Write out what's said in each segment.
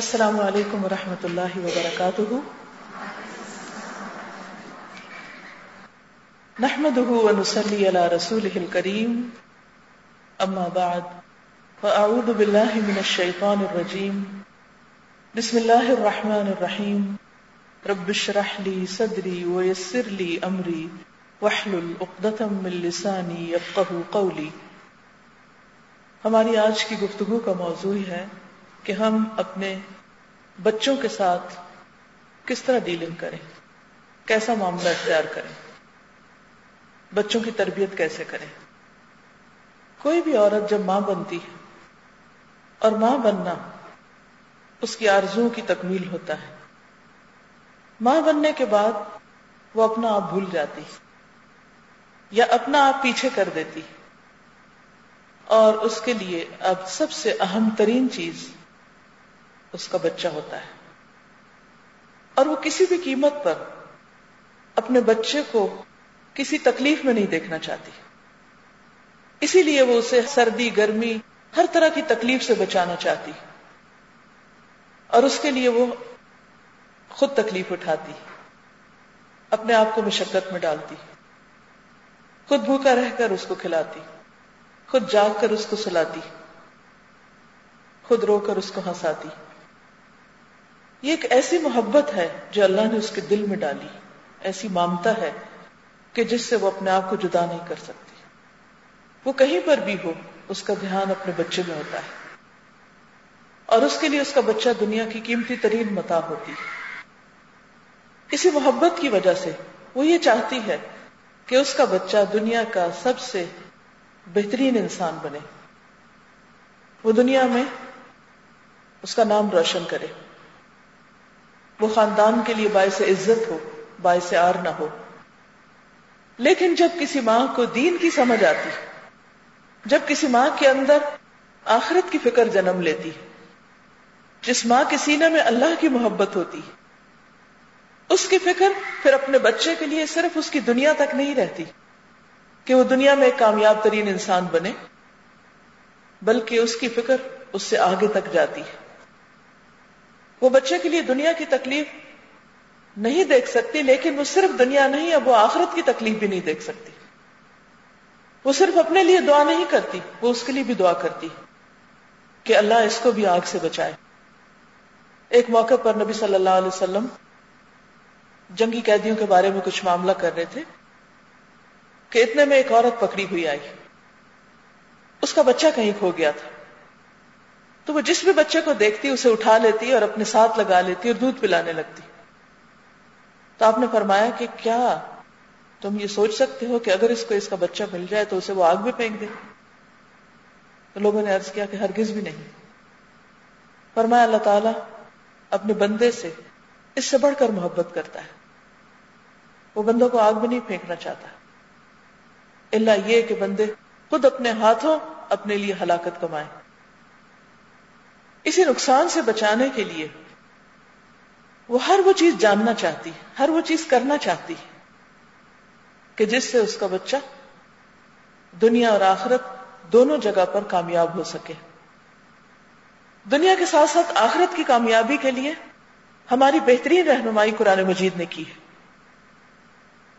السلام علیکم ورحمۃ اللہ وبرکاتہ۔ نحمده ونصلي على رسوله الكريم اما بعد، فاعوذ بالله من الشيطان الرجيم بسم الله الرحمن الرحيم رب اشرح لي صدري ويسر لي امري واحلل عقدة من لساني يفقهوا قولي ہماری آج کی گفتگو کا موضوع ہے کہ ہم اپنے بچوں کے ساتھ کس طرح ڈیلنگ کریں؟ کیسا معاملہ اختیار کریں؟ بچوں کی تربیت کیسے کریں؟ کوئی بھی عورت جب ماں بنتی ہے اور ماں بننا اس کی آرزوں کی تکمیل ہوتا ہے، ماں بننے کے بعد وہ اپنا آپ بھول جاتی یا اپنا آپ پیچھے کر دیتی اور اس کے لیے اب سب سے اہم ترین چیز اس کا بچہ ہوتا ہے۔ اور وہ کسی بھی قیمت پر اپنے بچے کو کسی تکلیف میں نہیں دیکھنا چاہتی۔ اسی لیے وہ اسے سردی، گرمی، ہر طرح کی تکلیف سے بچانا چاہتی۔ اور اس کے لیے وہ خود تکلیف اٹھاتی۔ اپنے آپ کو مشقت میں ڈالتی۔ خود بھوکا رہ کر اس کو کھلاتی۔ خود جاگ کر اس کو سلاتی۔ خود رو کر اس کو ہنساتی۔ یہ ایک ایسی محبت ہے جو اللہ نے اس کے دل میں ڈالی، ایسی مامتا ہے کہ جس سے وہ اپنے آپ کو جدا نہیں کر سکتی۔ وہ کہیں پر بھی ہو، اس کا دھیان اپنے بچے میں ہوتا ہے۔ اور اس کے لیے اس کا بچہ دنیا کی قیمتی ترین متا ہوتی ہے۔ اسی محبت کی وجہ سے وہ یہ چاہتی ہے کہ اس کا بچہ دنیا کا سب سے بہترین انسان بنے۔ وہ دنیا میں اس کا نام روشن کرے۔ وہ خاندان کے لیے باعث عزت ہو، باعث آر نہ ہو۔ لیکن جب کسی ماں کو دین کی سمجھ آتی، جب کسی ماں کے اندر آخرت کی فکر جنم لیتی، جس ماں کے سینے میں اللہ کی محبت ہوتی، اس کی فکر پھر اپنے بچے کے لیے صرف اس کی دنیا تک نہیں رہتی کہ وہ دنیا میں ایک کامیاب ترین انسان بنے، بلکہ اس کی فکر اس سے آگے تک جاتی۔ ہے وہ بچے کے لیے دنیا کی تکلیف نہیں دیکھ سکتی، لیکن وہ صرف دنیا نہیں، اب وہ آخرت کی تکلیف بھی نہیں دیکھ سکتی۔ وہ صرف اپنے لیے دعا نہیں کرتی، وہ اس کے لیے بھی دعا کرتی کہ اللہ اس کو بھی آگ سے بچائے۔ ایک موقع پر نبی صلی اللہ علیہ وسلم جنگی قیدیوں کے بارے میں کچھ معاملہ کر رہے تھے کہ اتنے میں ایک عورت پکڑی ہوئی آئی۔ اس کا بچہ کہیں کھو گیا تھا۔ تو وہ جس بھی بچے کو دیکھتی اسے اٹھا لیتی اور اپنے ساتھ لگا لیتی اور دودھ پلانے لگتی۔ تو آپ نے فرمایا کہ کیا تم یہ سوچ سکتے ہو کہ اگر اس کو اس کا بچہ مل جائے تو اسے وہ آگ بھی پھینک دے؟ تو لوگوں نے عرض کیا کہ ہرگز بھی نہیں۔ فرمایا اللہ تعالیٰ اپنے بندے سے اس سے بڑھ کر محبت کرتا ہے۔ وہ بندوں کو آگ بھی نہیں پھینکنا چاہتا۔ اللہ یہ کہ بندے خود اپنے ہاتھوں اپنے لیے ہلاکت کمائیں۔ اسی نقصان سے بچانے کے لیے وہ ہر وہ چیز جاننا چاہتی ہر وہ چیز کرنا چاہتی کہ جس سے اس کا بچہ دنیا اور آخرت دونوں جگہ پر کامیاب ہو سکے۔ دنیا کے ساتھ ساتھ آخرت کی کامیابی کے لیے ہماری بہترین رہنمائی قرآن مجید نے کی ہے۔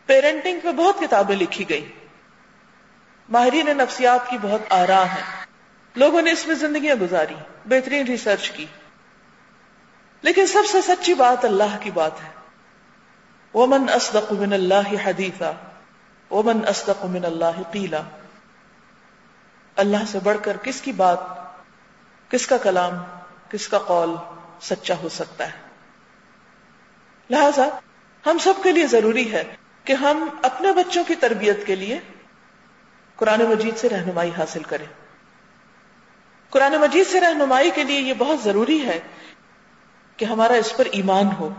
پیرنٹنگ پہ بہت کتابیں لکھی گئی ماہرین نفسیات کی بہت آرا ہے لوگوں نے اس میں زندگیاں گزاری، بہترین ریسرچ کی۔ لیکن سب سے سچی بات اللہ کی بات ہے۔ ومن اصدق من اللہ حدیثا ومن اصدق من اللہ قیلا اللہ سے بڑھ کر کس کی بات، کس کا کلام، کس کا قول سچا ہو سکتا ہے؟ لہذا ہم سب کے لیے ضروری ہے کہ ہم اپنے بچوں کی تربیت کے لیے قرآن مجید سے رہنمائی حاصل کریں۔ قرآن مجید سے رہنمائی کے لیے یہ بہت ضروری ہے کہ ہمارا اس پر ایمان ہو۔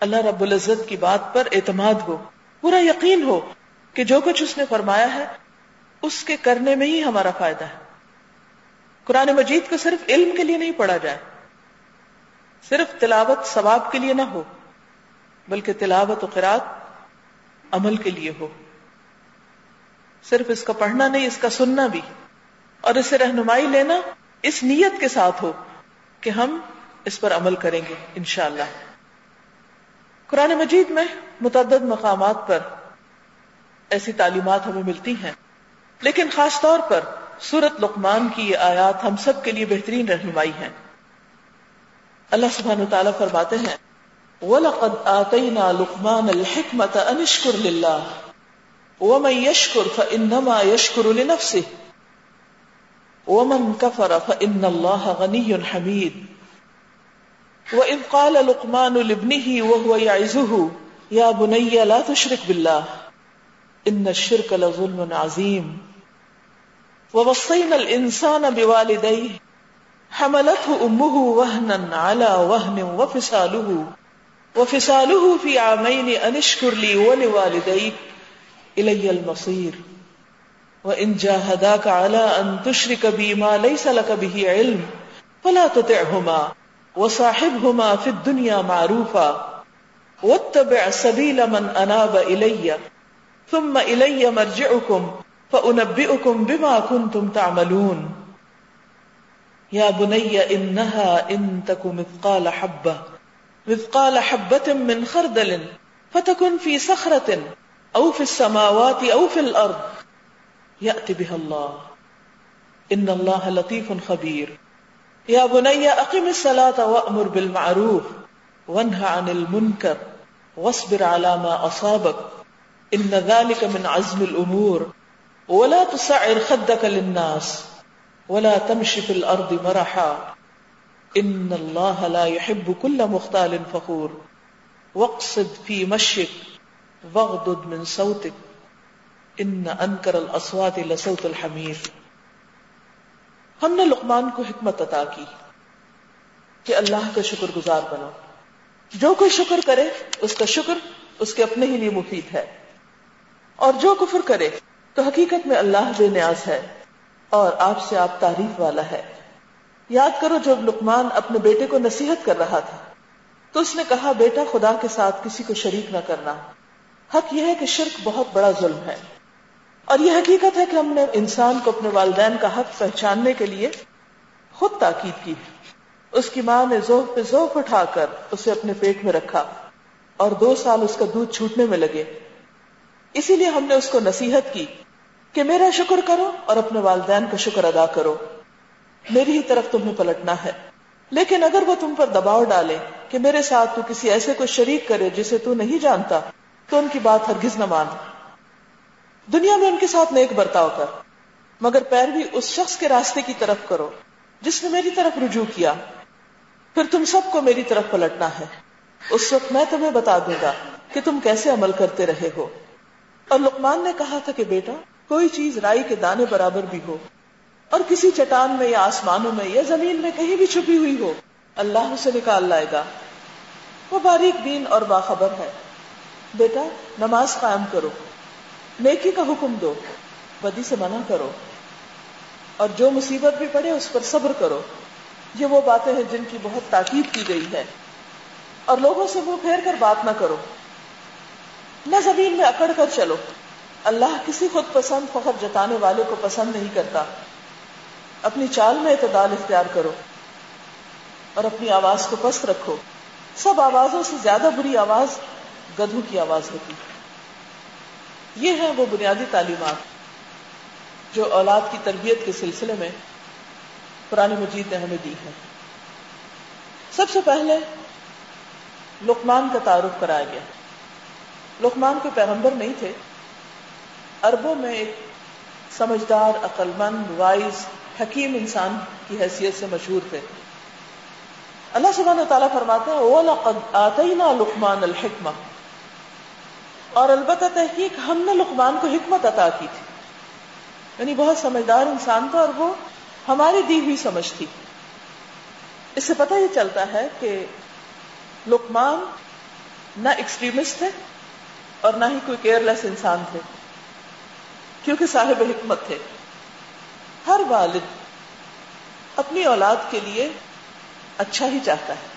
اللہ رب العزت کی بات پر اعتماد ہو۔ پورا یقین ہو کہ جو کچھ اس نے فرمایا ہے، اس کے کرنے میں ہی ہمارا فائدہ ہے۔ قرآن مجید کو صرف علم کے لیے نہیں پڑھا جائے، صرف تلاوت ثواب کے لیے نہ ہو، بلکہ تلاوت و قرآت عمل کے لیے ہو۔ صرف اس کا پڑھنا نہیں، اس کا سننا بھی۔ اور اسے رہنمائی لینا اس نیت کے ساتھ ہو کہ ہم اس پر عمل کریں گے، انشاءاللہ۔ قرآن مجید میں متعدد مقامات پر ایسی تعلیمات ہمیں ملتی ہیں، لیکن خاص طور پر سورت لقمان کی یہ آیات ہم سب کے لیے بہترین رہنمائی ہیں۔ اللہ سبحانہ تعالیٰ فرماتے ہیں، وَلَقَدْ آتَيْنَا لُقْمَانَ الْحِكْمَةَ أَنِ اشْكُرْ لِلَّهِ، وَمَنْ يَشْكُرْ فَإِنَّمَا يَشْكُرُ لِنَفْسِهِ۔ وَمَنْ كَفَرَ فَإِنَّ اللَّهَ غَنِيٌّ حَمِيدٌ. وَإِذْ قَالَ لُقْمَانُ لِابْنِهِ وَهُوَ يَعِزُهُ، يَا بُنَيَّ لَا تُشْرِكْ بِاللَّهِ. إِنَّ الشِّرْكَ لَظُلْمٌ عَظِيمٌ. وَوَصَّيْنَا الْإِنسَانَ بِوَالِدَيْهِ، حَمَلَتْهُ أُمُّهُ وَهْنًا عَلَى وَهْنٍ وَفِصَالُهُ. وفصاله في عامين، أن اشكر لي ولوالديك إلي المصير. وإن جاهداك على أن تشرك بي ما ليس لك به علم فلا تطعهما وصاحبهما في الدنيا معروفا واتبع سبيل من أناب إلي ثم إلي مرجعكم فأنبئكم بما كنتم تعملون يا بني إنها إن تك مثقال حبة مثقال حبة من خردل فتكن في صخرة أو في السماوات أو في الأرض يأتي بها الله إن الله لطيف خبير يا بني أقم الصلاة وأمر بالمعروف وانهى عن المنكر واصبر على ما أصابك إن ذلك من عزم الأمور ولا تسعر خدك للناس ولا تمشي في الأرض مرحا. ان اللہ لا يحب كل مختال فخور. وقصد في مشيك واغضض من صوتك ان انکر الاصوات لصوت الحمیر ہم نے لقمان کو حکمت عطا کی کہ اللہ کا شکر گزار بنو۔ جو کوئی شکر کرے، اس کا شکر اس کے اپنے ہی لیے مفید ہے۔ اور جو کفر کرے، تو حقیقت میں اللہ بے نیاز ہے اور آپ سے آپ تعریف والا ہے۔ یاد کرو جب لقمان اپنے بیٹے کو نصیحت کر رہا تھا، تو اس نے کہا، بیٹا، خدا کے ساتھ کسی کو شریک نہ کرنا۔ حق یہ ہے کہ شرک بہت بڑا ظلم ہے۔ اور یہ حقیقت ہے کہ ہم نے انسان کو اپنے والدین کا حق پہچاننے کے لیے خود تاکید کی اس کی ماں نے زوف پہ زوف اٹھا کر اسے اپنے پیٹ میں رکھا اور دو سال اس کا دودھ چھوٹنے میں لگے۔ اسی لیے ہم نے اس کو نصیحت کی کہ میرا شکر کرو اور اپنے والدین کا شکر ادا کرو۔ میری ہی طرف تمہیں پلٹنا ہے۔ لیکن اگر وہ تم پر دباؤ ڈالے کہ میرے ساتھ تو کسی ایسے کو شریک کرے جسے تو نہیں جانتا، تو ان کی بات ہرگز نہ مان دنیا میں ان کے ساتھ نیک برتاؤ کر، مگر پیروی اس شخص کے راستے کی طرف کرو، جس نے میری طرف رجوع کیا۔ پھر تم سب کو میری طرف پلٹنا ہے۔ اس وقت میں تمہیں بتا دوں گا کہ تم کیسے عمل کرتے رہے ہو۔ اور لقمان نے کہا تھا کہ بیٹا، کوئی چیز رائی کے دانے برابر بھی ہو، اور کسی چٹان میں یا آسمانوں میں یا زمین میں کہیں بھی چھپی ہوئی ہو، اللہ اسے نکال لائے گا۔ وہ باریک بین اور باخبر ہے۔ بیٹا، نماز قائم کرو۔ نیکی کا حکم دو، بدی سے منع کرو، اور جو مصیبت بھی پڑے اس پر صبر کرو۔ یہ وہ باتیں ہیں جن کی بہت تاکید کی گئی ہے اور لوگوں سے منہ پھیر کر بات نہ کرو۔ نہ زمین میں اکڑ کر چلو۔ اللہ کسی خود پسند فخر جتانے والے کو پسند نہیں کرتا۔ اپنی چال میں اعتدال اختیار کرو۔ اور اپنی آواز کو پست رکھو۔ سب آوازوں سے زیادہ بری آواز گدھو کی آواز ہوتی۔ یہ ہے وہ بنیادی تعلیمات جو اولاد کی تربیت کے سلسلے میں پرانی مجید نے ہمیں دی ہے سب سے پہلے لقمان کا تعارف کرایا گیا۔ لقمان کوئی پیغمبر نہیں تھے۔ اربوں میں ایک سمجھدار عقل مند وائز حکیم انسان کی حیثیت سے مشہور تھے۔ اللہ سبحانہ تعالیٰ فرماتے ہیں وَلَقَدْ آتَيْنَا لُقْمَانَ الْحِكْمَةِ اور البتہ تحقیق ہم نے لقمان کو حکمت عطا کی تھی۔ یعنی بہت سمجھدار انسان تھا اور وہ ہماری دی ہوئی سمجھ تھی۔ اس سے پتہ یہ چلتا ہے کہ لقمان نہ ایکسٹریمسٹ تھے اور نہ ہی کوئی کیئر لیس انسان تھے، کیونکہ صاحب حکمت تھے۔ ہر والد اپنی اولاد کے لیے اچھا ہی چاہتا ہے،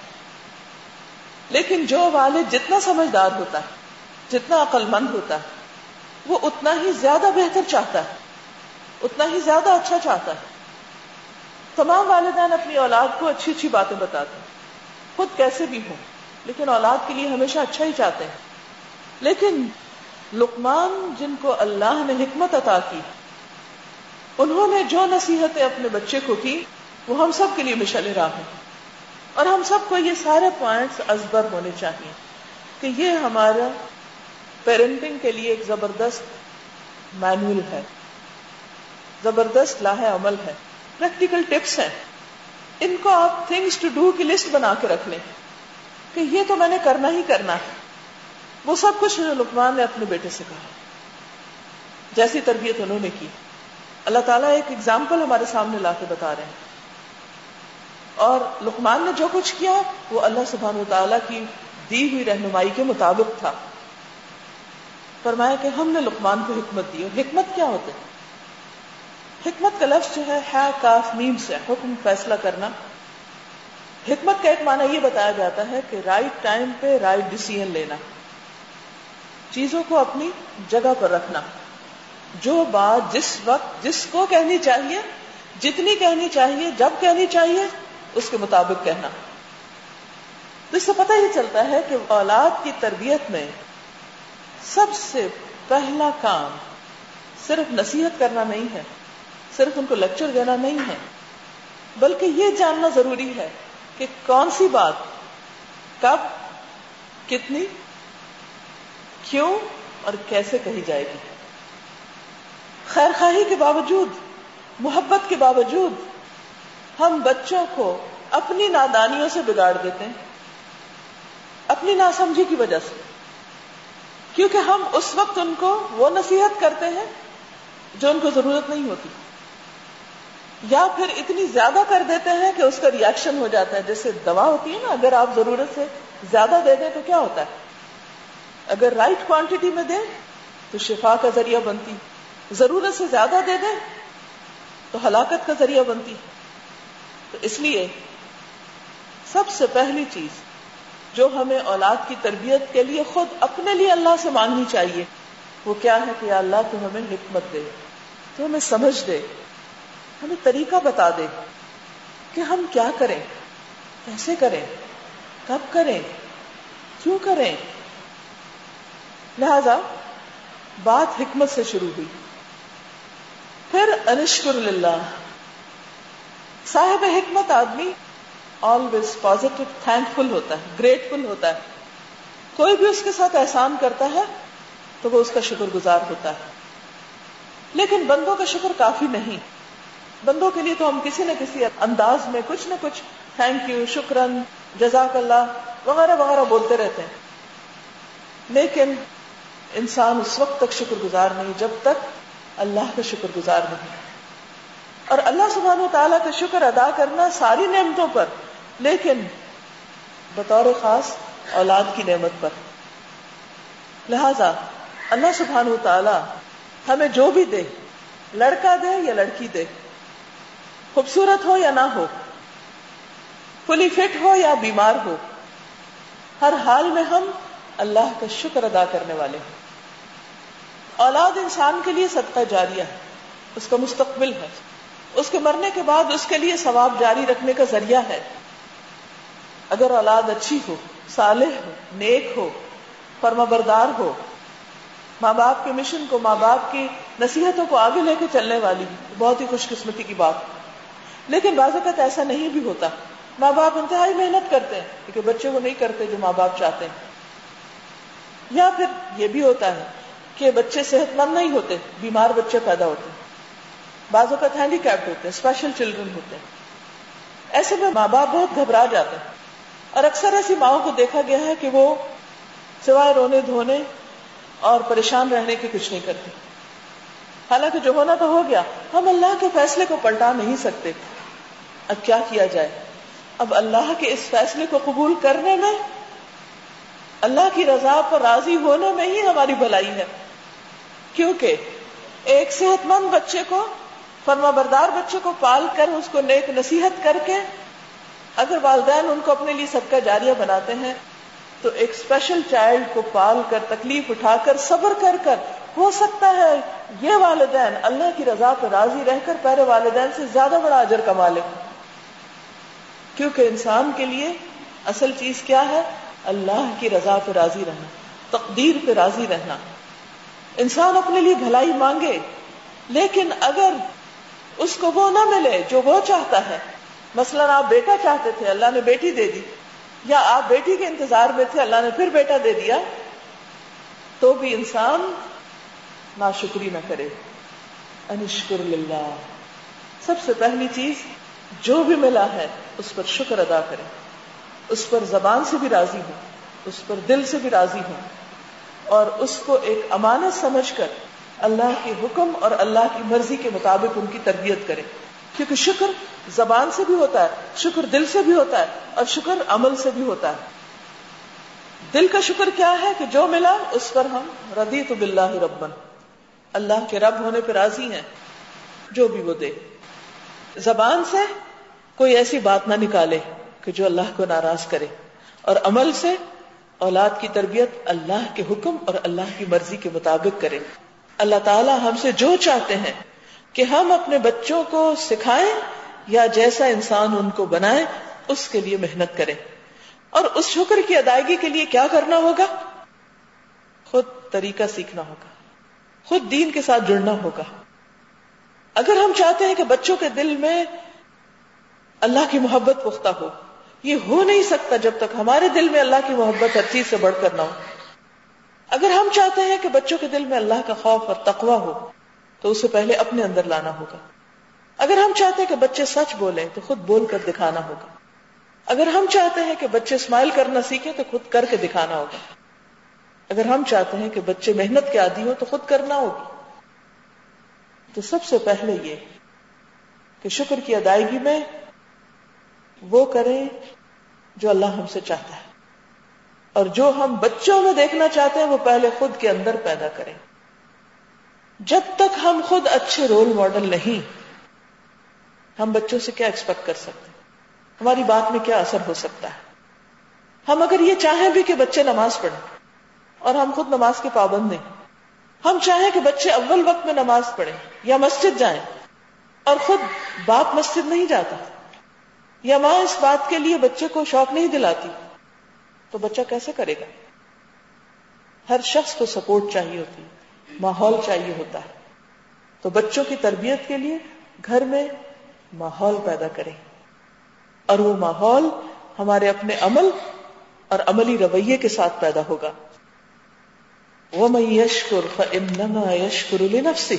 لیکن جو والد جتنا سمجھدار ہوتا ہے جتنا عقل مند ہوتا ہے، وہ اتنا ہی زیادہ بہتر چاہتا ہے، اتنا ہی زیادہ اچھا چاہتا ہے۔ تمام والدین اپنی اولاد کو اچھی اچھی باتیں بتاتے ہیں۔ خود کیسے بھی ہوں، لیکن اولاد کے لیے ہمیشہ اچھا ہی چاہتے ہیں۔ لیکن لقمان جن کو اللہ نے حکمت عطا کی، انہوں نے جو نصیحتیں اپنے بچے کو کی، وہ ہم سب کے لیے مشل راہ ہیں۔ اور ہم سب کو یہ سارے پوائنٹس ازبر ہونے چاہیے کہ یہ ہمارا پیرنٹنگ کے لیے ایک زبردست مینول ہے۔ زبردست لاہ عمل ہے۔ پریکٹیکل ٹپس ہیں۔ ان کو آپ تھنگس ٹو ڈو کی لسٹ بنا کے رکھ لیں کہ یہ تو میں نے کرنا ہی کرنا ہے۔ وہ سب کچھ لکمان نے اپنے بیٹے سے کہا۔ جیسی تربیت انہوں نے کی۔ اللہ تعالیٰ ایک ایگزامپل ہمارے سامنے لا کے بتا رہے ہیں۔ اور لقمان نے جو کچھ کیا، وہ اللہ سبحان و تعالیٰ کی دی ہوئی رہنمائی کے مطابق تھا۔ فرمایا کہ ہم نے لقمان کو حکمت دی اور حکمت کیا ہوتے حکمت کا لفظ جو ہے کاف، میم سے حکم، فیصلہ کرنا۔ حکمت کا ایک معنی یہ بتایا جاتا ہے کہ رائٹ ٹائم پہ رائٹ ڈسیزن لینا۔ چیزوں کو اپنی جگہ پر رکھنا۔ جو بات جس وقت، جس کو کہنی چاہیے، جتنی کہنی چاہیے، جب کہنی چاہیے، اس کے مطابق کہنا۔ تو اس سے پتہ یہ چلتا ہے کہ اولاد کی تربیت میں سب سے پہلا کام صرف نصیحت کرنا نہیں ہے، صرف ان کو لیکچر دینا نہیں ہے، بلکہ یہ جاننا ضروری ہے کہ کون سی بات کب، کتنی، کیوں اور کیسے کہی جائے گی۔ خیر خواہی کے باوجود، محبت کے باوجود ہم بچوں کو اپنی نادانیوں سے بگاڑ دیتے ہیں، اپنی ناسمجھی کی وجہ سے۔ کیونکہ ہم اس وقت ان کو وہ نصیحت کرتے ہیں جو ان کو ضرورت نہیں ہوتی۔ یا پھر اتنی زیادہ کر دیتے ہیں کہ اس کا ریئیکشن ہو جاتا ہے۔ جیسے دوا ہوتی ہے نا، اگر آپ ضرورت سے زیادہ دے دیں تو کیا ہوتا ہے؟ اگر رائٹ کوانٹٹی میں دیں تو شفا کا ذریعہ بنتی۔ ضرورت سے زیادہ دے دیں تو ہلاکت کا ذریعہ بنتی۔ تو اس لیے سب سے پہلی چیز جو ہمیں اولاد کی تربیت کے لیے خود اپنے لیے اللہ سے مانگنی چاہیے، وہ کیا ہے کہ اللہ تو ہمیں حکمت دے، تو ہمیں سمجھ دے، ہمیں طریقہ بتا دے کہ ہم کیا کریں، کیسے کریں، کب کریں، کیوں کریں۔ لہذا بات حکمت سے شروع ہوئی۔ پھر انشکر اللہ صاحب حکمت آدمی آلویز پازیٹو تھینک فل ہوتا ہے گریٹفل ہوتا ہے. کوئی بھی اس کے ساتھ احسان کرتا ہے تو وہ اس کا شکر گزار ہوتا ہے. لیکن بندوں کا شکر کافی نہیں. بندوں کے لیے تو ہم کسی نہ کسی انداز میں کچھ نہ کچھ تھینک یو شکرن جزاک اللہ وغیرہ وغیرہ بولتے رہتے ہیں. لیکن انسان اس وقت تک شکر گزار نہیں جب تک اللہ کا شکر گزار نہیں. اور اللہ سبحانہ و تعالیٰ کا شکر ادا کرنا ساری نعمتوں پر لیکن بطور خاص اولاد کی نعمت پر۔ لہذا اللہ سبحانہ و تعالیٰ ہمیں جو بھی دے، لڑکا دے یا لڑکی دے، خوبصورت ہو یا نہ ہو، فلی فٹ ہو یا بیمار ہو، ہر حال میں ہم اللہ کا شکر ادا کرنے والے ہیں۔ اولاد انسان کے لیے صدقہ جاریہ ہے، اس کا مستقبل ہے۔ اس کے مرنے کے بعد اس کے لیے ثواب جاری رکھنے کا ذریعہ ہے۔ اگر اولاد اچھی ہو، صالح ہو، نیک ہو فرما بردار ہو، ماں باپ کے مشن کو، ماں باپ کی نصیحتوں کو آگے لے کے چلنے والی بہت ہی خوش قسمتی کی بات۔ لیکن بعض اوقات ایسا نہیں بھی ہوتا۔ ماں باپ انتہائی محنت کرتے ہیں، کیونکہ بچے وہ نہیں کرتے جو ماں باپ چاہتے ہیں۔ یا پھر یہ بھی ہوتا ہے کہ بچے صحت مند نہیں ہوتے، بیمار بچے پیدا ہوتے بعض اوقات ہینڈی کیپڈ ہوتے ہیں، اسپیشل چلڈرن ہوتے ہیں۔ ایسے میں ماں باپ بہت گھبرا جاتے ہیں۔ اور اکثر ایسی ماؤں کو دیکھا گیا ہے کہ وہ سوائے رونے دھونے اور پریشان رہنے کے کچھ نہیں کرتے حالانکہ جو ہونا تو ہو گیا۔ ہم اللہ کے فیصلے کو پلٹا نہیں سکتے۔ اب کیا کیا جائے؟ اب اللہ کے اس فیصلے کو قبول کرنے میں، اللہ کی رضا پر راضی ہونے میں ہی ہماری بھلائی ہے۔ کیونکہ ایک صحت مند بچے کو، فرما بردار بچے کو پال کر اس کو نیک نصیحت کر کے اگر والدین ان کو اپنے لیے صدقہ جاریہ بناتے ہیں، تو ایک اسپیشل چائلڈ کو پال کر، تکلیف اٹھا کر، صبر کر کر، ہو سکتا ہے یہ والدین اللہ کی رضا پہ راضی رہ کر پہلے والدین سے زیادہ بڑا اجر کما لے کیونکہ انسان کے لیے اصل چیز کیا ہے؟ اللہ کی رضا پہ راضی رہنا، تقدیر پہ راضی رہنا۔ انسان اپنے لیے بھلائی مانگے، لیکن اگر اس کو وہ نہ ملے جو وہ چاہتا ہے مثلا آپ بیٹا چاہتے تھے، اللہ نے بیٹی دے دی۔ یا آپ بیٹی کے انتظار میں تھے، اللہ نے پھر بیٹا دے دیا۔ تو بھی انسان ناشکری نہ کرے۔ انشکر للہ۔ سب سے پہلی چیز، جو بھی ملا ہے، اس پر شکر ادا کرے۔ اس پر زبان سے بھی راضی ہو، اس پر دل سے بھی راضی ہو۔ اور اس کو ایک امانت سمجھ کر اللہ کے حکم اور اللہ کی مرضی کے مطابق ان کی تربیت کرے۔ کیونکہ شکر زبان سے بھی ہوتا ہے، شکر دل سے بھی ہوتا ہے اور شکر عمل سے بھی ہوتا ہے۔ دل کا شکر کیا ہے کہ جو ملا اس پر ہم ردی تو بلّہ ربن اللہ کے رب ہونے پہ راضی ہیں، جو بھی وہ دے۔ زبان سے کوئی ایسی بات نہ نکالے کہ جو اللہ کو ناراض کرے۔ اور عمل سے اولاد کی تربیت اللہ کے حکم اور اللہ کی مرضی کے مطابق کرے۔ اللہ تعالی ہم سے جو چاہتے ہیں کہ ہم اپنے بچوں کو سکھائیں یا جیسا انسان ان کو بنائے اس کے لیے محنت کریں۔ اور اس شکر کی ادائیگی کے لیے کیا کرنا ہوگا؟ خود طریقہ سیکھنا ہوگا۔ خود دین کے ساتھ جڑنا ہوگا۔ اگر ہم چاہتے ہیں کہ بچوں کے دل میں اللہ کی محبت پختہ ہو، یہ ہو نہیں سکتا جب تک ہمارے دل میں اللہ کی محبت ہر چیز سے بڑھ کر نہ ہو۔ اگر ہم چاہتے ہیں کہ بچوں کے دل میں اللہ کا خوف اور تقوی ہو تو اسے پہلے اپنے اندر لانا ہوگا۔ اگر ہم چاہتے ہیں کہ بچے سچ بولیں، تو خود بول کر دکھانا ہوگا۔ اگر ہم چاہتے ہیں کہ بچے اسمائل کرنا سیکھیں، تو خود کر کے دکھانا ہوگا۔ اگر ہم چاہتے ہیں کہ بچے محنت کے عادی ہو تو خود کرنا ہوگی تو سب سے پہلے یہ کہ شکر کی ادائیگی میں وہ کریں جو اللہ ہم سے چاہتا ہے۔ اور جو ہم بچوں میں دیکھنا چاہتے ہیں، وہ پہلے خود کے اندر پیدا کریں۔ جب تک ہم خود اچھے رول ماڈل نہیں، ہم بچوں سے کیا ایکسپیکٹ کر سکتے ہماری بات میں کیا اثر ہو سکتا ہے؟ ہم اگر یہ چاہیں بھی کہ بچے نماز پڑھیں اور ہم خود نماز کے پابند نہیں، ہم چاہیں کہ بچے اول وقت میں نماز پڑھیں یا مسجد جائیں اور خود باپ مسجد نہیں جاتا، یا ماں اس بات کے لیے بچے کو شوق نہیں دلاتی، تو بچہ کیسے کرے گا؟ ہر شخص کو سپورٹ چاہیے ہوتی ہے۔ ماحول چاہیے ہوتا ہے۔ تو بچوں کی تربیت کے لیے گھر میں ماحول پیدا کریں۔ اور وہ ماحول ہمارے اپنے عمل اور عملی رویے کے ساتھ پیدا ہوگا۔ وہ میں یشکر یشکر نفسی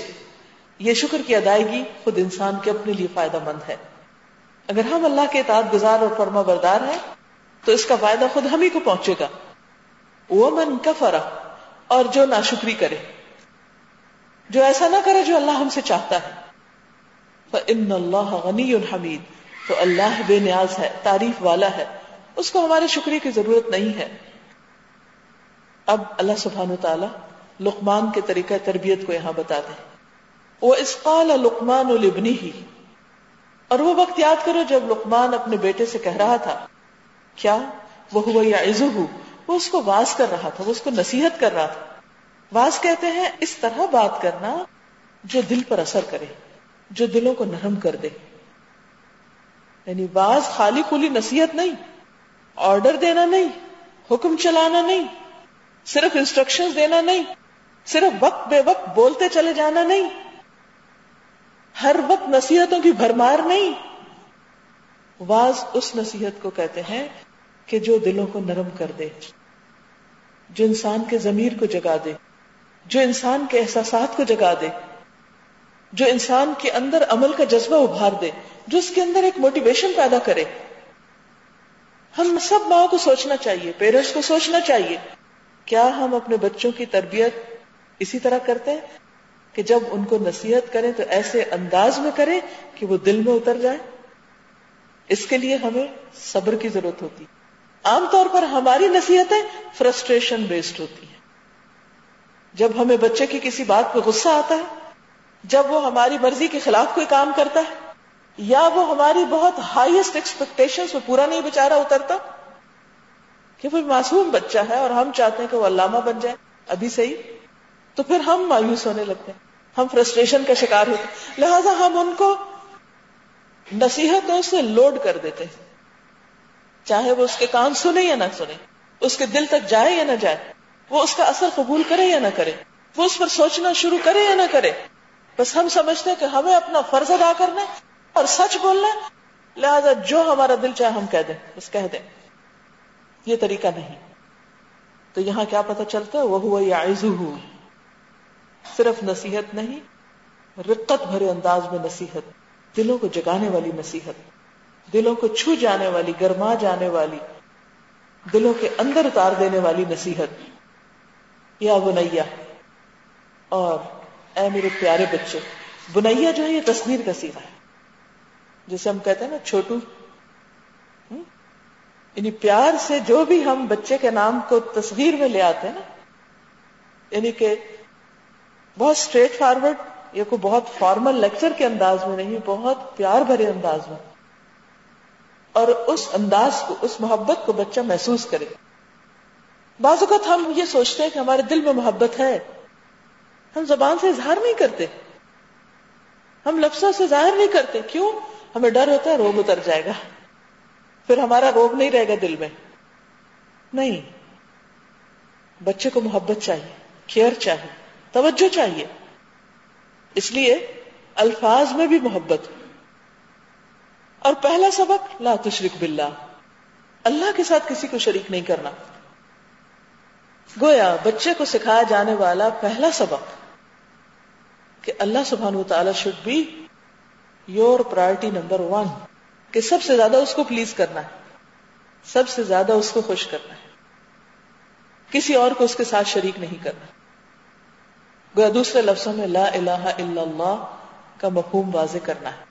یہ شکر کی ادائیگی خود انسان کے اپنے لیے فائدہ مند ہے۔ اگر ہم اللہ کے اطاعت گزار اور فرما بردار ہیں، تو اس کا فائدہ خود ہم ہی کو پہنچے گا۔ وہ من کفرا اور جو ناشکری کرے۔ جو ایسا نہ کرے جو اللہ ہم سے چاہتا ہے۔ ان اللہ غنی حمید تو اللہ بے نیاز ہے، تعریف والا ہے۔ اس کو ہمارے شکریہ کی ضرورت نہیں ہے۔ اب اللہ سبحانہ تعالی لقمان کے طریقہ تربیت کو یہاں بتا دیں۔ وہ اسقال لقمان البنی ہی اور وہ وقت یاد کرو جب لقمان اپنے بیٹے سے کہہ رہا تھا، کیا؟ وہ ہوا یا وہ اس کو واز کر رہا تھا، وہ اس کو نصیحت کر رہا تھا۔ واز کہتے ہیں اس طرح بات کرنا جو دل پر اثر کرے، جو دلوں کو نرم کر دے۔ یعنی واز خالی کھلی نصیحت نہیں، آرڈر دینا نہیں، حکم چلانا نہیں، صرف انسٹرکشن دینا نہیں، صرف وقت بے وقت بولتے چلے جانا نہیں، ہر وقت نصیحتوں کی بھرمار نہیں۔ واز اس نصیحت کو کہتے ہیں کہ جو دلوں کو نرم کر دے، جو انسان کے ضمیر کو جگا دے۔ جو انسان کے احساسات کو جگا دے، جو انسان کے اندر عمل کا جذبہ ابھار دے، جو اس کے اندر ایک موٹیویشن پیدا کرے۔ ہم سب ماں کو سوچنا چاہیے پیرنٹس کو سوچنا چاہیے، کیا ہم اپنے بچوں کی تربیت اسی طرح کرتے ہیں؟ کہ جب ان کو نصیحت کریں تو ایسے انداز میں کریں کہ وہ دل میں اتر جائے اس کے لیے ہمیں صبر کی ضرورت ہوتی۔ عام طور پر ہماری نصیحتیں فرسٹریشن بیسڈ ہوتی۔ ہیں جب ہمیں بچے کی کسی بات پہ غصہ آتا ہے، جب وہ ہماری مرضی کے خلاف کوئی کام کرتا ہے، یا وہ ہماری بہت ہائیسٹ ایکسپیکٹیشن میں پورا نہیں بےچارا اترتا، کہ وہ معصوم بچہ ہے اور ہم چاہتے ہیں کہ وہ علامہ بن جائے۔ ابھی صحیح؟ تو پھر ہم مایوس ہونے لگتے ہیں۔ ہم فرسٹریشن کا شکار ہوتے لہذا ہم ان کو نصیحتوں سے لوڈ کر دیتے ہیں۔ چاہے وہ اس کے کان سنے یا نہ سنے اس کے دل تک جائے یا نہ جائے۔ وہ اس کا اثر قبول کرے یا نہ کرے؟ وہ اس پر سوچنا شروع کرے یا نہ کرے؟ بس ہم سمجھتے ہیں کہ ہمیں اپنا فرض ادا کرنا اور سچ بولنا لہذا جو ہمارا دل چاہے ہم کہہ دیں، بس کہہ دیں۔ یہ طریقہ نہیں۔ تو یہاں کیا پتہ چلتا ہے؟ وہ ہوا یا صرف نصیحت نہیں، رقت بھرے انداز میں نصیحت۔ دلوں کو جگانے والی نصیحت۔ دلوں کو چھو جانے والی، گرما جانے والی۔ دلوں کے اندر اتار دینے والی نصیحت۔ یا بنیا اور اے میرے پیارے بچے بنیا جو ہے یہ تصویر کا سیرا ہے۔ جسے ہم کہتے ہیں نا چھوٹو۔ یعنی پیار سے جو بھی ہم بچے کے نام کو تصویر میں لے آتے ہیں نا یعنی کہ بہت اسٹریٹ فارورڈ یا کوئی بہت فارمل لیکچر کے انداز میں نہیں، بہت پیار بھرے انداز میں۔ اور اس انداز کو، اس محبت کو بچہ محسوس کرے۔ بعض اوقات ہم یہ سوچتے ہیں کہ ہمارے دل میں محبت ہے۔ ہم زبان سے اظہار نہیں کرتے۔ ہم لفظوں سے ظاہر نہیں کرتے۔ کیوں؟ ہمیں ڈر ہوتا ہے، روگ اتر جائے گا۔ پھر ہمارا روگ نہیں رہے گا دل میں۔ نہیں۔ بچے کو محبت چاہیے، کیئر چاہیے، توجہ چاہیے۔ اس لیے الفاظ میں بھی محبت۔ اور پہلا سبق، لا تشرک باللہ۔ اللہ کے ساتھ کسی کو شریک نہیں کرنا۔ گویا بچے کو سکھایا جانے والا پہلا سبق کہ اللہ سبحان و تعالی should be your priority number one کہ سب سے زیادہ اس کو پلیز کرنا ہے، سب سے زیادہ اس کو خوش کرنا ہے۔ کسی اور کو اس کے ساتھ شریک نہیں کرنا۔ گویا دوسرے لفظوں میں لا الہ الا اللہ کا مفہوم واضح کرنا ہے۔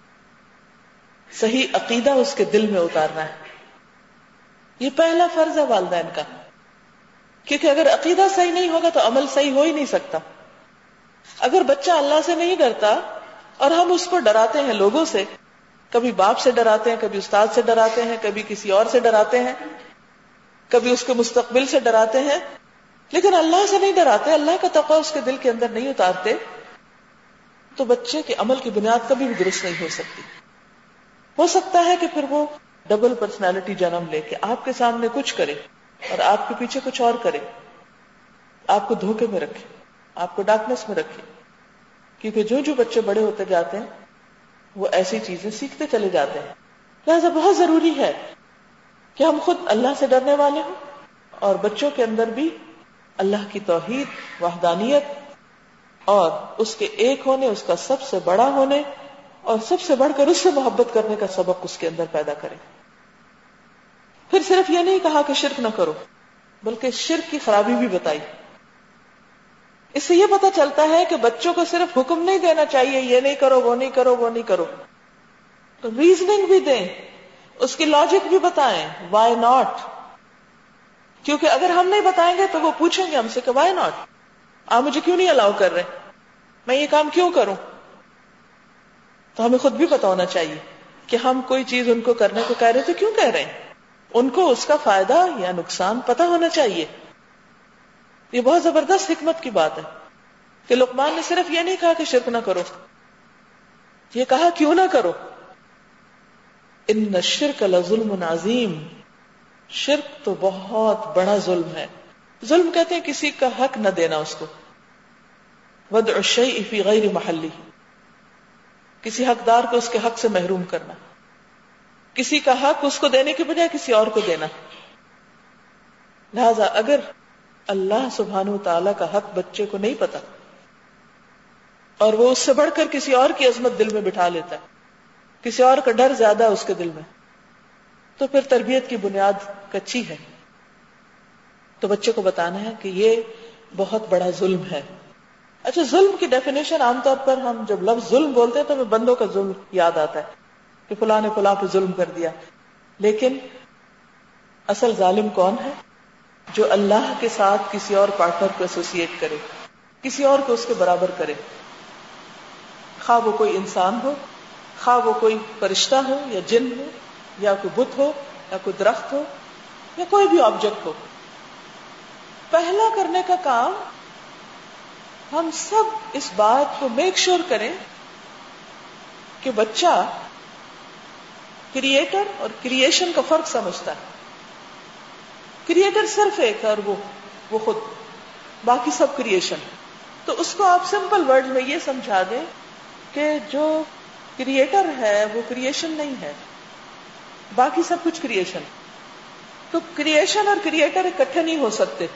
صحیح عقیدہ اس کے دل میں اتارنا ہے۔ یہ پہلا فرض ہے والدین کا۔ کیونکہ اگر عقیدہ صحیح نہیں ہوگا تو عمل صحیح ہو ہی نہیں سکتا۔ اگر بچہ اللہ سے نہیں ڈرتا اور ہم اس کو ڈراتے ہیں لوگوں سے، کبھی باپ سے ڈراتے ہیں، کبھی استاد سے ڈراتے ہیں، کبھی کسی اور سے ڈراتے ہیں، کبھی اس کے مستقبل سے ڈراتے ہیں، لیکن اللہ سے نہیں ڈراتے، اللہ کا تقوی اس کے دل کے اندر نہیں اتارتے، تو بچے کے عمل کی بنیاد کبھی بھی درست نہیں ہو سکتی۔ ہو سکتا ہے کہ پھر وہ ڈبل پرسنالٹی جنم لے کے آپ کے سامنے کچھ کرے۔ اور آپ کے پیچھے کچھ اور کرے آپ کو دھوکے میں رکھے آپ کو ڈارکنیس میں رکھے کیونکہ جو جو بچے بڑے ہوتے جاتے ہیں، وہ ایسی چیزیں سیکھتے چلے جاتے ہیں۔ لہٰذا بہت ضروری ہے کہ ہم خود اللہ سے ڈرنے والے ہوں اور بچوں کے اندر بھی اللہ کی توحید، وحدانیت اور اس کے ایک ہونے، اس کا سب سے بڑا ہونے اور سب سے بڑھ کر اس سے محبت کرنے کا سبق اس کے اندر پیدا کرے پھر صرف یہ نہیں کہا کہ شرک نہ کرو، بلکہ شرک کی خرابی بھی بتائی۔ اس سے یہ پتا چلتا ہے کہ بچوں کو صرف حکم نہیں دینا چاہیے، یہ نہیں کرو، وہ نہیں کرو، وہ نہیں کرو۔ ریزننگ بھی دیں، اس کی لاجک بھی بتائیں وائی ناٹ کیونکہ اگر ہم نہیں بتائیں گے تو وہ پوچھیں گے ہم سے کہ وائی ناٹ آپ مجھے کیوں نہیں الاؤ کر رہے؟ میں یہ کام کیوں کروں؟ تو ہمیں خود بھی پتا ہونا چاہیے کہ ہم کوئی چیز ان کو کرنے کو کہہ رہے تو کیوں کہہ رہے ہیں؟ ان کو اس کا فائدہ یا نقصان پتا ہونا چاہیے۔ یہ بہت زبردست حکمت کی بات ہے کہ لقمان نے صرف یہ نہیں کہا کہ شرک نہ کرو۔ یہ کہا کیوں نہ کرو؟ ان شرک ظلم عظیم۔ شرک تو بہت بڑا ظلم ہے۔ ظلم کہتے ہیں کسی کا حق نہ دینا اس کو۔ ود فی غیر محلی۔ کسی حقدار کو اس کے حق سے محروم کرنا۔ کسی کا حق اس کو دینے کے بجائے کسی اور کو دینا۔ لہذا اگر اللہ سبحان تعالی کا حق بچے کو نہیں پتا اور وہ اس سے بڑھ کر کسی اور کی عظمت دل میں بٹھا لیتا ہے، کسی اور کا ڈر زیادہ ہے اس کے دل میں، تو پھر تربیت کی بنیاد کچی ہے۔ تو بچے کو بتانا ہے کہ یہ بہت بڑا ظلم ہے۔ اچھا ظلم کی ڈیفینیشن عام طور پر ہم جب لفظ ظلم بولتے ہیں تو ہمیں بندوں کا ظلم یاد آتا ہے۔ کہ فلاں نے فلاں پہ ظلم کر دیا۔ لیکن اصل ظالم کون ہے؟ جو اللہ کے ساتھ کسی اور پارٹنر کو ایسوسیٹ کرے، کسی اور کو اس کے برابر کرے۔ خواہ وہ کوئی انسان ہو، خواہ وہ کوئی فرشتہ ہو، یا جن ہو، یا کوئی بت ہو، یا کوئی درخت ہو، یا کوئی بھی آبجیکٹ ہو۔ پہلا کرنے کا کام ہم سب اس بات کو میک شور کریں کہ بچہ کریٹر اور کریشن کا فرق سمجھتا ہے۔ کریٹر صرف ایک ہے اور وہ وہ خود۔ باقی سب کریشن تو اس کو آپ سمپل ورڈ میں یہ سمجھا دیں کہ جو کریٹر ہے، وہ کریشن نہیں ہے۔ باقی سب کچھ کریشن تو کریشن اور کریٹر اکٹھے نہیں ہو سکتے۔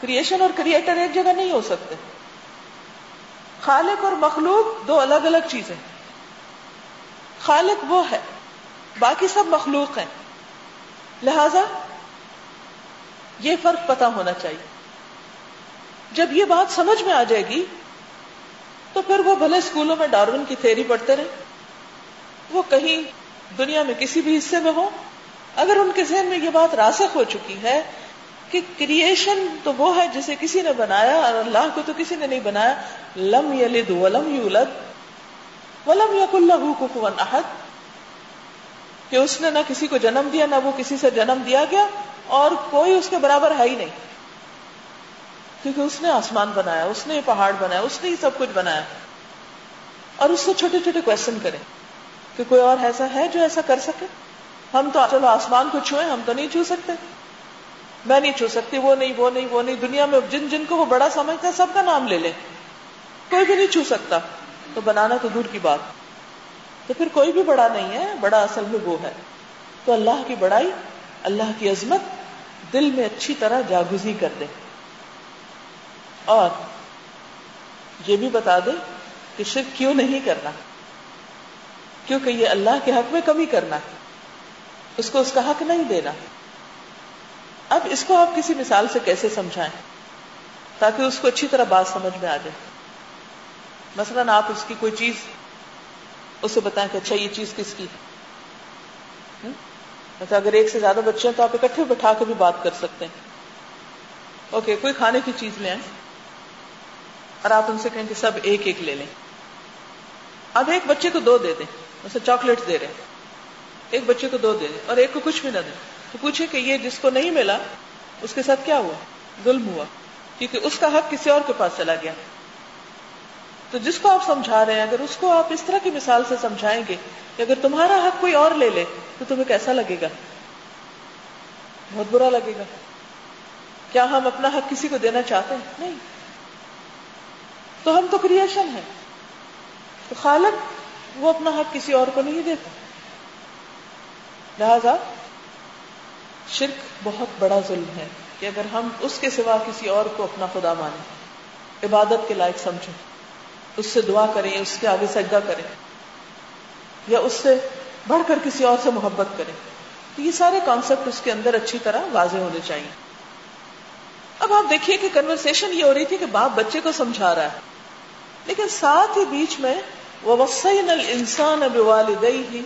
کریشن اور کریٹر ایک جگہ نہیں ہو سکتے۔ خالق اور مخلوق دو الگ الگ چیزیں۔ خالق وہ ہے، باقی سب مخلوق ہیں۔ لہذا یہ فرق پتا ہونا چاہیے۔ جب یہ بات سمجھ میں آ جائے گی، تو پھر وہ بھلے اسکولوں میں ڈارون کی تھیری پڑھتے رہے وہ کہیں دنیا میں کسی بھی حصے میں ہو اگر ان کے ذہن میں یہ بات راسخ ہو چکی ہے کہ کریشن تو وہ ہے جسے کسی نے بنایا اور اللہ کو تو کسی نے نہیں بنایا، لم یلد ولم یولد ولم یق اللہ کفوا احد، کہ اس نے نہ کسی کو جنم دیا، نہ وہ کسی سے جنم دیا گیا، اور کوئی اس کے برابر ہے ہی نہیں۔ کیونکہ اس نے آسمان بنایا، اس نے یہ پہاڑ بنایا، اس نے یہ سب کچھ بنایا۔ اور اس سے چھوٹے چھوٹے کوشچن کریں کہ کوئی اور ایسا ہے جو ایسا کر سکے؟ ہم تو چلو آسمان کو چھوئیں، ہم تو نہیں چھو سکتے۔ میں نہیں چھو سکتی، وہ نہیں وہ نہیں وہ نہیں، دنیا میں جن جن کو وہ بڑا سمجھتا ہے، سب کا نام لے لیں۔ کوئی بھی نہیں چھو سکتا۔ تو بنانا تو دور کی بات۔ تو پھر کوئی بھی بڑا نہیں ہے، بڑا اصل میں وہ ہے۔ تو اللہ کی بڑائی، اللہ کی عظمت دل میں اچھی طرح جاگزی کر دے۔ اور یہ بھی بتا دے کہ شرک کیوں نہیں کرنا؟ کیونکہ یہ اللہ کے حق میں کمی کرنا ہے۔ اس کو اس کا حق نہیں دینا۔ اب اس کو آپ کسی مثال سے کیسے سمجھائیں؟ تاکہ اس کو اچھی طرح بات سمجھ میں آ جائے۔ مثلاً آپ اس کی کوئی چیز اسے بتائیں کہ اچھا یہ چیز کس کی اچھا اگر ایک سے زیادہ بچے ہیں تو آپ اکٹھے بٹھا کے بھی بات کر سکتے ہیں۔ اوکے، کوئی کھانے کی چیز لے آئیں اور آپ ان سے کہیں کہ سب ایک ایک لے لیں۔ اب ایک بچے کو دو دے دیں اسے چاکلیٹ دے رہے ایک بچے کو دو دے دیں اور ایک کو کچھ بھی نہ دیں۔ تو پوچھے کہ یہ جس کو نہیں ملا، اس کے ساتھ کیا ہوا؟ ظلم ہوا۔ کیونکہ اس کا حق کسی اور کے پاس چلا گیا۔ تو جس کو آپ سمجھا رہے ہیں، اگر اس کو آپ اس طرح کی مثال سے سمجھائیں گے کہ اگر تمہارا حق کوئی اور لے لے، تو تمہیں کیسا لگے گا؟ بہت برا لگے گا۔ کیا ہم اپنا حق کسی کو دینا چاہتے ہیں؟ نہیں۔ تو ہم تو کریشن ہیں۔ تو خالق وہ اپنا حق کسی اور کو نہیں دیتا۔ لہذا شرک بہت بڑا ظلم ہے کہ اگر ہم اس کے سوا کسی اور کو اپنا خدا مانیں، عبادت کے لائق سمجھیں۔ اس سے دعا کریں، اس کے آگے سجدہ کریں، یا اس سے بڑھ کر کسی اور سے محبت کریں۔ تو یہ سارے کانسیپٹ اس کے اندر اچھی طرح واضح ہونے چاہیے۔ اب آپ دیکھیے کہ کنورسن یہ ہو رہی تھی کہ باپ بچے کو سمجھا رہا ہے۔ لیکن ساتھ ہی بیچ میں وہ وسین السان اب والدئی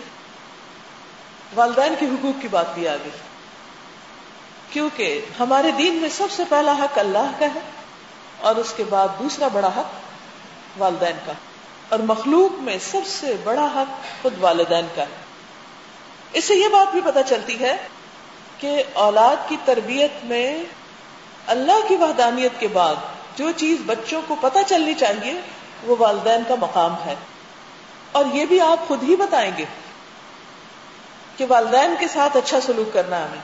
والدین کے حقوق کی بات بھی آ گئی۔ کیونکہ ہمارے دین میں سب سے پہلا حق اللہ کا ہے اور اس کے بعد دوسرا بڑا حق والدین کا۔ اور مخلوق میں سب سے بڑا حق خود والدین کا۔ ہے اس سے یہ بات بھی پتہ چلتی ہے کہ اولاد کی تربیت میں اللہ کی وحدانیت کے بعد جو چیز بچوں کو پتہ چلنی چاہیے، وہ والدین کا مقام ہے۔ اور یہ بھی آپ خود ہی بتائیں گے کہ والدین کے ساتھ اچھا سلوک کرنا ہمیں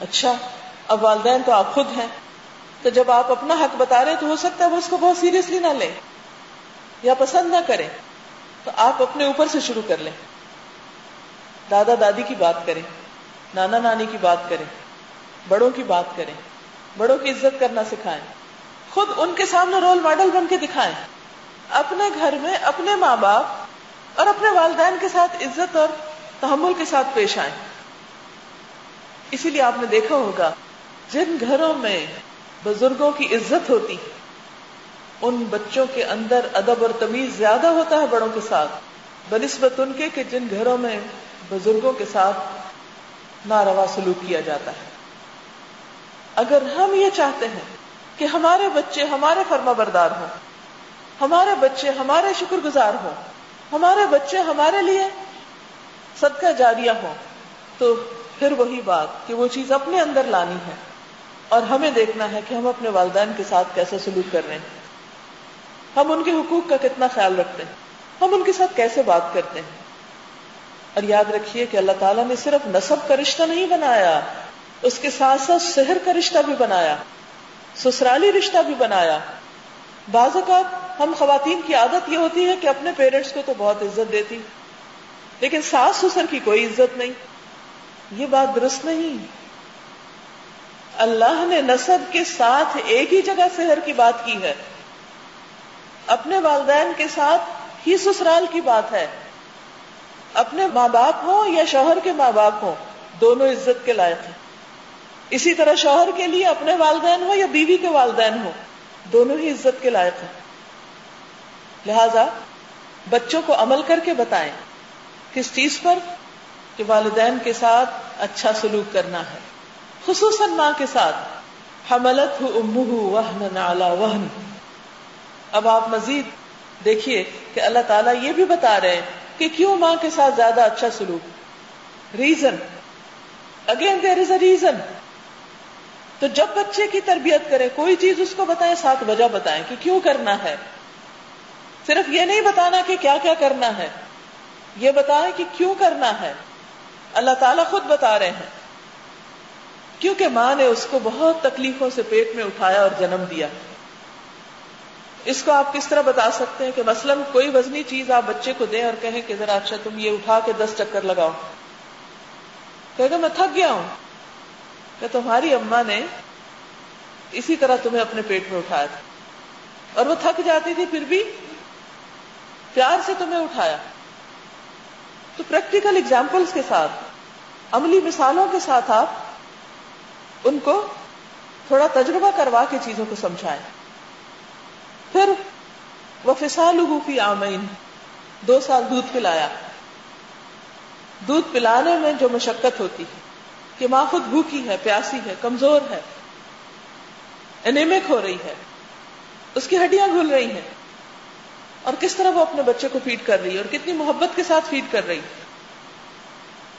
اچھا اب والدین تو آپ خود ہیں۔ تو جب آپ اپنا حق بتا رہے ہیں تو ہو سکتا ہے وہ اس کو بہت سیریسلی نہ لیں یا پسند نہ کریں تو آپ اپنے اوپر سے شروع کر لیں۔ دادا دادی کی بات کریں، نانا نانی کی بات کریں، بڑوں کی بات کریں، بڑوں کی عزت کرنا سکھائیں، خود ان کے سامنے رول ماڈل بن کے دکھائیں۔ اپنے گھر میں اپنے ماں باپ اور اپنے والدین کے ساتھ عزت اور تحمل کے ساتھ پیش آئیں۔ اسی لیے آپ نے دیکھا ہوگا، جن گھروں میں بزرگوں کی عزت ہوتی ان بچوں کے اندر ادب اور تمیز زیادہ ہوتا ہے بڑوں کے ساتھ۔ بنسبت ان کے کہ جن گھروں میں بزرگوں کے ساتھ ناروا سلوک کیا جاتا ہے۔ اگر ہم یہ چاہتے ہیں کہ ہمارے بچے ہمارے فرما بردار ہوں، ہمارے بچے ہمارے شکر گزار ہوں، ہمارے بچے ہمارے لیے صدقہ جاریہ ہوں، تو پھر وہی بات کہ وہ چیز اپنے اندر لانی ہے۔ اور ہمیں دیکھنا ہے کہ ہم اپنے والدین کے ساتھ کیسے سلوک کر رہے ہیں۔ ہم ان کے حقوق کا کتنا خیال رکھتے ہیں۔ ہم ان کے ساتھ کیسے بات کرتے ہیں۔ اور یاد رکھیے کہ اللہ تعالیٰ نے صرف نصب کا رشتہ نہیں بنایا، اس کے ساتھ ساتھ شہر کا رشتہ بھی بنایا، سسرالی رشتہ بھی بنایا۔ بعض اوقات ہم خواتین کی عادت یہ ہوتی ہے کہ اپنے پیرنٹس کو تو بہت عزت دیتی، لیکن ساس سسر کی کوئی عزت نہیں۔ یہ بات درست نہیں۔ اللہ نے نصب کے ساتھ ایک ہی جگہ سحر کی بات کی ہے۔ اپنے والدین کے ساتھ ہی سسرال کی بات ہے۔ اپنے ماں باپ ہوں یا شوہر کے ماں باپ ہوں، دونوں عزت کے لائق ہیں۔ اسی طرح شوہر کے لیے اپنے والدین ہو یا بیوی کے والدین ہو دونوں ہی عزت کے لائق ہیں۔ لہذا بچوں کو عمل کر کے بتائیں، کس چیز پر؟ کہ والدین کے ساتھ اچھا سلوک کرنا ہے۔ خصوصاً ماں کے ساتھ۔ حملت وہن وہن۔ اب آپ مزید دیکھیے کہ اللہ تعالیٰ یہ بھی بتا رہے ہیں کہ کیوں ماں کے ساتھ زیادہ اچھا سلوک۔ Reason. Again there is a reason تو جب بچے کی تربیت کرے، کوئی چیز اس کو بتائیں ساتھ وجہ بتائیں کہ کیوں کرنا ہے۔ صرف یہ نہیں بتانا کہ کیا کیا کرنا ہے، یہ بتائیں کہ کیوں کرنا ہے۔ اللہ تعالیٰ خود بتا رہے ہیں۔ کیونکہ ماں نے اس کو بہت تکلیفوں سے پیٹ میں اٹھایا اور جنم دیا۔ اس کو آپ کس طرح بتا سکتے ہیں کہ مثلاً کوئی وزنی چیز آپ بچے کو دیں اور کہیں کہ ذرا اچھا تم یہ اٹھا کے دس چکر لگاؤ۔ کہ میں تھک گیا ہوں۔ کہ تمہاری اما نے اسی طرح تمہیں اپنے پیٹ میں اٹھایا تھا۔ اور وہ تھک جاتی تھی پھر بھی پیار سے تمہیں اٹھایا۔ تو پریکٹیکل اگزامپلس کے ساتھ، عملی مثالوں کے ساتھ آپ ان کو تھوڑا تجربہ کروا کے چیزوں کو سمجھائیں پھر وہ فسال فی آمین دو سال دودھ پلایا۔ دودھ پلانے میں جو مشقت ہوتی ہے کہ ماں خود بھوکی ہے، پیاسی ہے، کمزور ہے، انیمک ہو رہی ہے، اس کی ہڈیاں گھل رہی ہیں۔ اور کس طرح وہ اپنے بچے کو فیڈ کر رہی ہے اور کتنی محبت کے ساتھ فیڈ کر رہی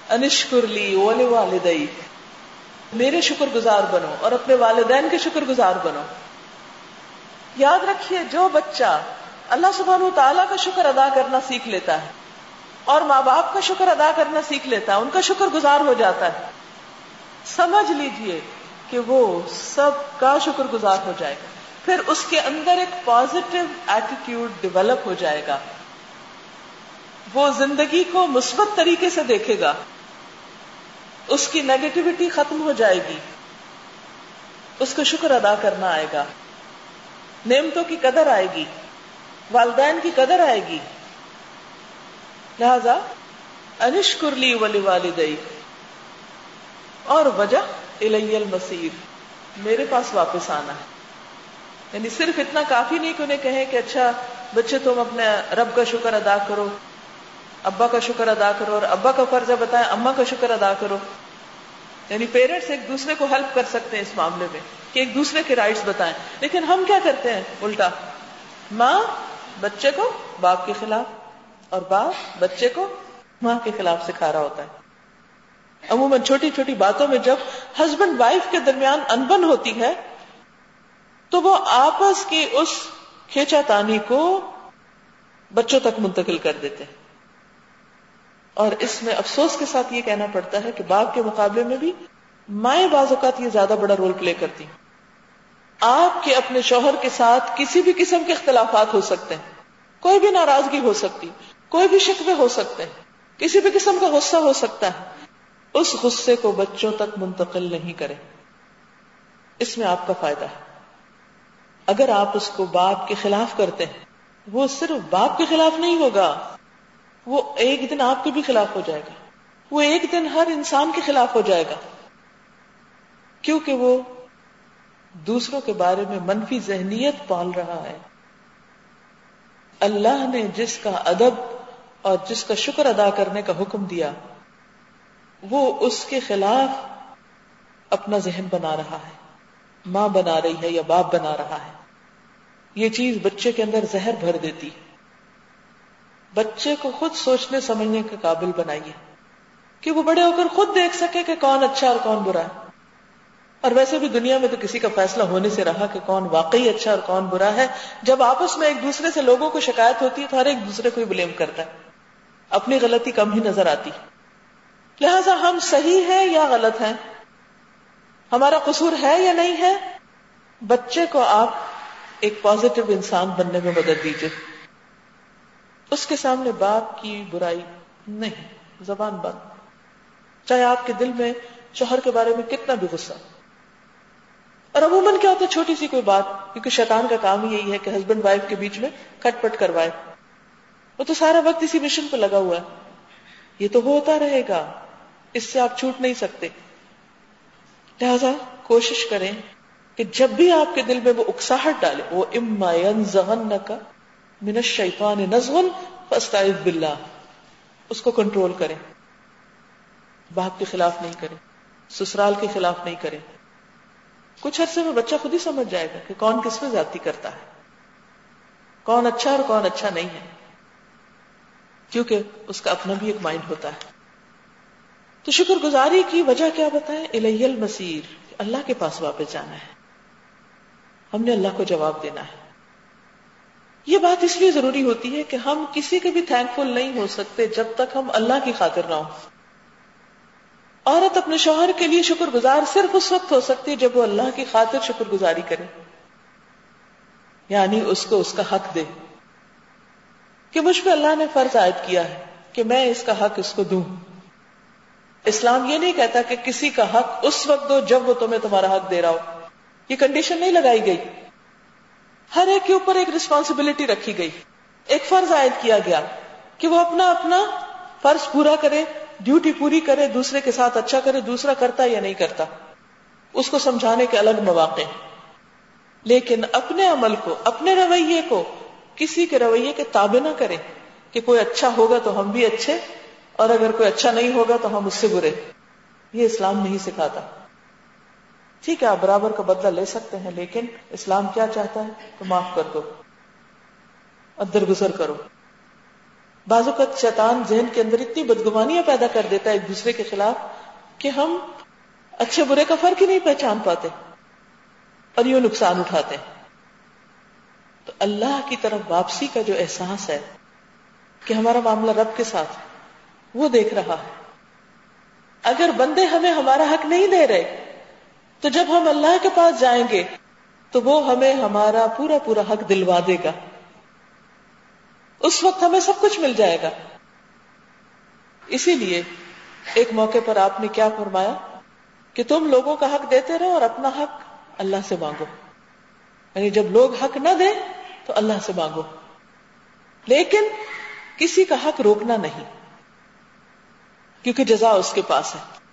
انشکر لی والدئی میرے شکر گزار بنو اور اپنے والدین کے شکر گزار بنو۔ یاد رکھیے، جو بچہ اللہ سبحانہ و تعالیٰ کا شکر ادا کرنا سیکھ لیتا ہے اور ماں باپ کا شکر ادا کرنا سیکھ لیتا ہے، ان کا شکر گزار ہو جاتا ہے۔ سمجھ لیجیے کہ وہ سب کا شکر گزار ہو جائے گا۔ پھر اس کے اندر ایک پازیٹو ایٹیٹیوڈ ڈیولپ ہو جائے گا۔ وہ زندگی کو مثبت طریقے سے دیکھے گا۔ اس کی نیگیٹیوٹی ختم ہو جائے گی۔ اس کو شکر ادا کرنا آئے گا۔ نعمتوں کی قدر آئے گی۔ والدین کی قدر آئے گی۔ لہذا انشکر لی ولی والدئی اور وجہ الی المسیر میرے پاس واپس آنا ہے۔ یعنی صرف اتنا کافی نہیں کہ انہیں کہیں کہ اچھا بچے تم اپنے رب کا شکر ادا کرو۔ ابا کا شکر ادا کرو اور ابا کا فرض ہے بتائیں اما کا شکر ادا کرو۔ یعنی پیرنٹس ایک دوسرے کو ہیلپ کر سکتے ہیں اس معاملے میں کہ ایک دوسرے کے رائٹس بتائیں۔ لیکن ہم کیا کرتے ہیں؟ الٹا۔ ماں بچے کو باپ کے خلاف اور باپ بچے کو ماں کے خلاف سکھا رہا ہوتا ہے۔ عموماً چھوٹی چھوٹی باتوں میں جب ہسبینڈ وائف کے درمیان انبن ہوتی ہے تو وہ آپس کی اس کھینچا تانی کو بچوں تک منتقل کر دیتے ہیں۔ اور اس میں افسوس کے ساتھ یہ کہنا پڑتا ہے کہ باپ کے مقابلے میں بھی مائیں بعض اوقات یہ زیادہ بڑا رول پلے کرتی آپ کے اپنے شوہر کے ساتھ کسی بھی قسم کے اختلافات ہو سکتے ہیں۔ کوئی بھی ناراضگی ہو سکتی کوئی بھی شکوے ہو سکتے ہیں۔ کسی بھی قسم کا غصہ ہو سکتا ہے۔ اس غصے کو بچوں تک منتقل نہیں کریں۔ اس میں آپ کا فائدہ ہے۔ اگر آپ اس کو باپ کے خلاف کرتے ہیں، وہ صرف باپ کے خلاف نہیں ہوگا۔ وہ ایک دن آپ کے بھی خلاف ہو جائے گا۔ وہ ایک دن ہر انسان کے خلاف ہو جائے گا۔ کیونکہ وہ دوسروں کے بارے میں منفی ذہنیت پال رہا ہے۔ اللہ نے جس کا ادب اور جس کا شکر ادا کرنے کا حکم دیا، وہ اس کے خلاف اپنا ذہن بنا رہا ہے۔ ماں بنا رہی ہے یا باپ بنا رہا ہے۔ یہ چیز بچے کے اندر زہر بھر دیتی۔ بچے کو خود سوچنے، سمجھنے کے قابل بنائیے کہ وہ بڑے ہو کر خود دیکھ سکے کہ کون اچھا اور کون برا ہے۔ اور ویسے بھی دنیا میں تو کسی کا فیصلہ ہونے سے رہا کہ کون واقعی اچھا اور کون برا ہے۔ جب آپس میں ایک دوسرے سے لوگوں کو شکایت ہوتی ہے تو ہر ایک دوسرے کو ہی بلیم کرتا ہے۔ اپنی غلطی کم ہی نظر آتی۔ لہذا ہم صحیح ہیں یا غلط ہیں؟ ہمارا قصور ہے یا نہیں ہے؟ بچے کو آپ ایک پازیٹو انسان بننے میں مدد دیجیے اس کے سامنے باپ کی برائی نہیں، زبان بند۔ چاہے آپ کے دل میں شوہر کے بارے میں کتنا بھی غصہ۔ اور عموماً کیا ہوتا ہے، چھوٹی سی کوئی بات، کیونکہ شیطان کا کام ہی یہی ہے کہ ہسبینڈ وائف کے بیچ میں کٹ پٹ کروائے۔ وہ تو سارا وقت اسی مشن پہ لگا ہوا ہے۔ یہ تو ہوتا رہے گا، اس سے آپ چھوٹ نہیں سکتے۔ لہذا کوشش کریں کہ جب بھی آپ کے دل میں وہ اکساہٹ ڈالے، وہ اما ذہن کا من الشیطان نزغن فاستعذ باللہ۔ اس کو کنٹرول کریں۔ باپ کے خلاف نہیں کریں۔ سسرال کے خلاف نہیں کریں۔ کچھ عرصے میں بچہ خود ہی سمجھ جائے گا کہ کون کس میں زیادتی کرتا ہے۔ کون اچھا اور کون اچھا نہیں ہے۔ کیونکہ اس کا اپنا بھی ایک مائنڈ ہوتا ہے۔ تو شکر گزاری کی وجہ کیا بتائیں؟ الہ المسیر اللہ کے پاس واپس جانا ہے۔ ہم نے اللہ کو جواب دینا ہے۔ یہ بات اس لیے ضروری ہوتی ہے کہ ہم کسی کے بھی تھینک فل نہیں ہو سکتے جب تک ہم اللہ کی خاطر نہ ہوں۔ عورت اپنے شوہر کے لیے شکر گزار صرف اس وقت ہو سکتی ہے جب وہ اللہ کی خاطر شکر گزاری کرے۔ یعنی اس کو اس کا حق دے۔ کہ مجھ پہ اللہ نے فرض عائد کیا ہے کہ میں اس کا حق اس کو دوں۔ اسلام یہ نہیں کہتا کہ کسی کا حق اس وقت دو جب وہ تمہیں تمہارا حق دے رہا ہو۔ یہ کنڈیشن نہیں لگائی گئی۔ ہر ایک کے اوپر ایک ریسپانسبلٹی رکھی گئی۔ ایک فرض عائد کیا گیا کہ وہ اپنا اپنا فرض پورا کرے ڈیوٹی پوری کرے، دوسرے کے ساتھ اچھا کرے، دوسرا کرتا یا نہیں کرتا۔ اس کو سمجھانے کے الگ مواقع لیکن اپنے عمل کو، اپنے رویے کو، کسی کے رویے کے تابع نہ کرے کہ کوئی اچھا ہوگا تو ہم بھی اچھے اور اگر کوئی اچھا نہیں ہوگا تو ہم اس سے برے۔ یہ اسلام نہیں سکھاتا۔ ٹھیک ہے، آپ برابر کا بدلہ لے سکتے ہیں، لیکن اسلام کیا چاہتا ہے؟ تو معاف کر دو ادر گزر کرو۔ بعض اوقات شیطان ذہن کے اندر اتنی بدگمانیاں پیدا کر دیتا ہے ایک دوسرے کے خلاف کہ ہم اچھے برے کا فرق ہی نہیں پہچان پاتے اور یوں نقصان اٹھاتے تو اللہ کی طرف واپسی کا جو احساس ہے کہ ہمارا معاملہ رب کے ساتھ وہ دیکھ رہا ہے۔ اگر بندے ہمیں ہمارا حق نہیں دے رہے تو جب ہم اللہ کے پاس جائیں گے تو وہ ہمیں ہمارا پورا پورا حق دلوا دے گا۔ اس وقت ہمیں سب کچھ مل جائے گا۔ اسی لیے ایک موقع پر آپ نے کیا فرمایا کہ تم لوگوں کا حق دیتے رہو اور اپنا حق اللہ سے مانگو۔ یعنی جب لوگ حق نہ دیں تو اللہ سے مانگو۔ لیکن کسی کا حق روکنا نہیں، کیونکہ جزا اس کے پاس ہے۔